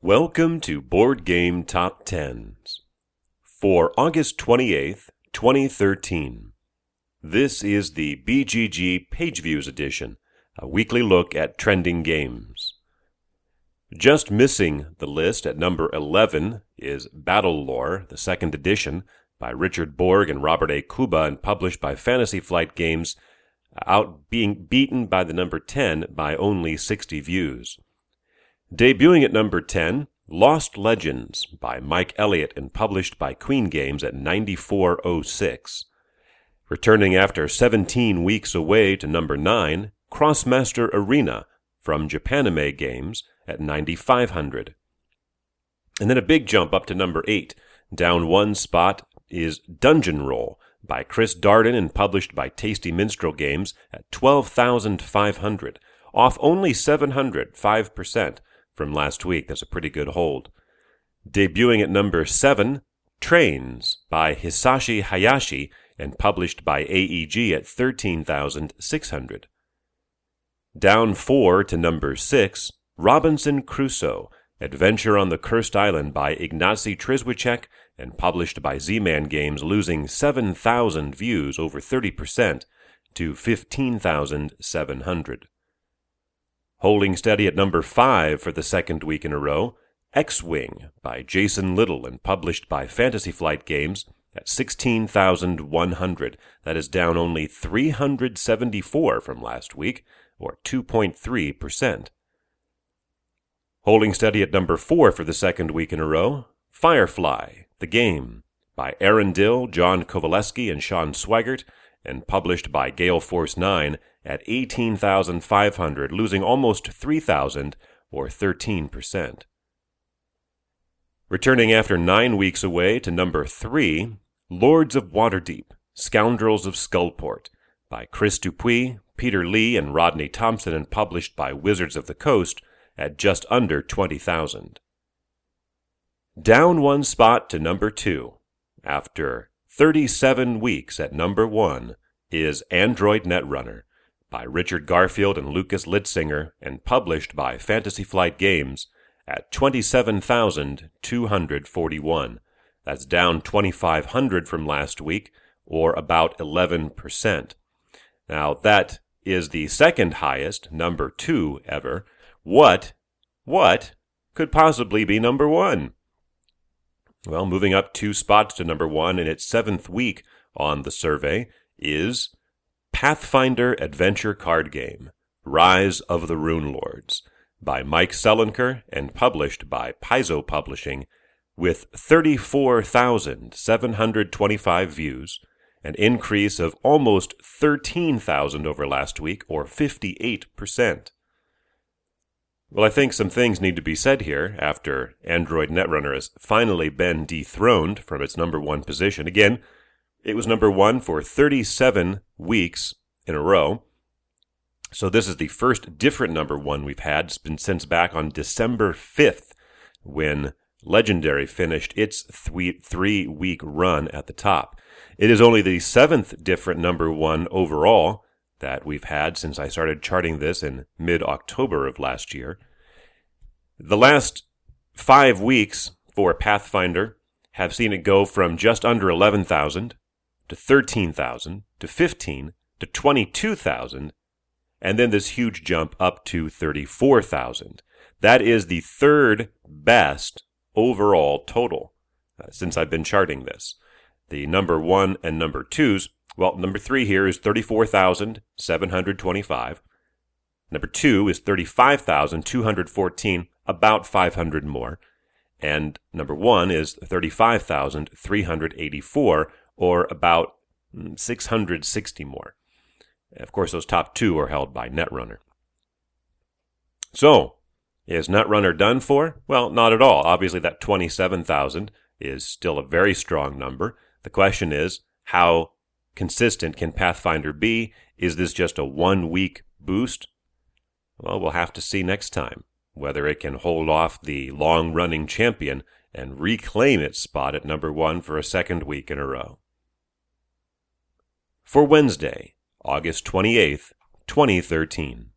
Welcome to Board Game Top Tens for August 28th, 2013. This is the BGG Page Views edition, a weekly look at trending games. Just missing the list at number 11 is BattleLore, the second edition, by Richard Borg and Robert A. Kouba and published by Fantasy Flight Games, out being beaten by the number 10 by only 60 views. Debuting at number 10, Lost Legends by Mike Elliott and published by Queen Games at 9406. Returning after 17 weeks away to number 9, Krosmaster Arena from Japanime Games at 9500. And then a big jump up to number 8. Down one spot is Dungeon Roll by Chris Darden and published by Tasty Minstrel Games at 12,500, off only 700, 5% from last week. That's a pretty good hold. Debuting at number 7, Trains by Hisashi Hayashi and published by AEG at 13,600. Down 4 to number 6, Robinson Crusoe, Adventure on the Cursed Island by Ignacy Trzewiczek and published by Z-Man Games losing 7,000 views over 30% to 15,700. Holding steady at number 5 for the second week in a row, X-Wing by Jason Little and published by Fantasy Flight Games at 16,100. That is down only 374 from last week, or 2.3%. Holding steady at number 4 for the second week in a row, Firefly, the game by Aaron Dill, John Kovaleski, and Sean Sweigart, and published by Gale Force 9 at 18,500, losing almost 3,000 or 13%. Returning after nine weeks away to number three, Lords of Waterdeep, Scoundrels of Skullport, by Chris Dupuis, Peter Lee, and Rodney Thompson, and published by Wizards of the Coast at just under 20,000. Down one spot to number two, after 37 weeks at number one, is Android Netrunner, by Richard Garfield and Lukas Litzsinger, and published by Fantasy Flight Games at 27,241. That's down 2,500 from last week, or about 11%. Now, that is the second highest, number two, ever. What, what could possibly be number one? Well, moving up two spots to number one in its seventh week on the survey is Pathfinder Adventure Card Game Rise of the Runelords by Mike Selinker and published by Paizo Publishing with 34,725 views, an increase of almost 13,000 over last week, or 58%. Well, I think some things need to be said here after Android Netrunner has finally been dethroned from its number one position. Again, it was number one for 37 weeks in a row. So this is the first different number one we've had. It's been since back on December 5th when Legendary finished its three week run at the top. It is only the seventh different number one overall that we've had since I started charting this in mid October of last year. The last five weeks for Pathfinder have seen it go from just under 11,000 to 13,000 to 15 to 22,000 and then this huge jump up to 34,000. That is the third best overall total uh, since I've been charting this. The number one and number twos, well, number three here is 34,725. Number two is 35,214, about 500 more. And number one is 35,384, or about mm, 660 more. Of course, those top two are held by Netrunner. So, is Netrunner done for? Well, not at all. Obviously, that 27,000 is still a very strong number. The question is, how consistent can Pathfinder be? Is this just a one week boost? Well, we'll have to see next time whether it can hold off the long running champion and reclaim its spot at number one for a second week in a row. For Wednesday, August 28th, 2013.